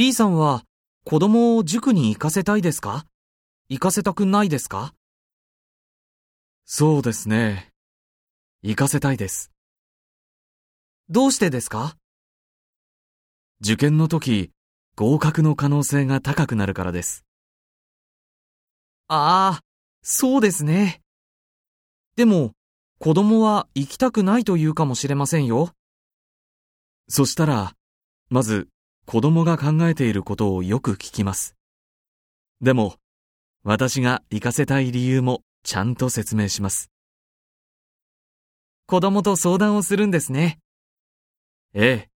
B さんは子供を塾に行かせたいですか？行かせたくないですか？そうですね。行かせたいです。どうしてですか？受験の時、合格の可能性が高くなるからです。ああ、そうですね。でも、子供は行きたくないと言うかもしれませんよ。そしたら、まず、子供が考えていることをよく聞きます。でも、私が行かせたい理由もちゃんと説明します。子供と相談をするんですね。ええ。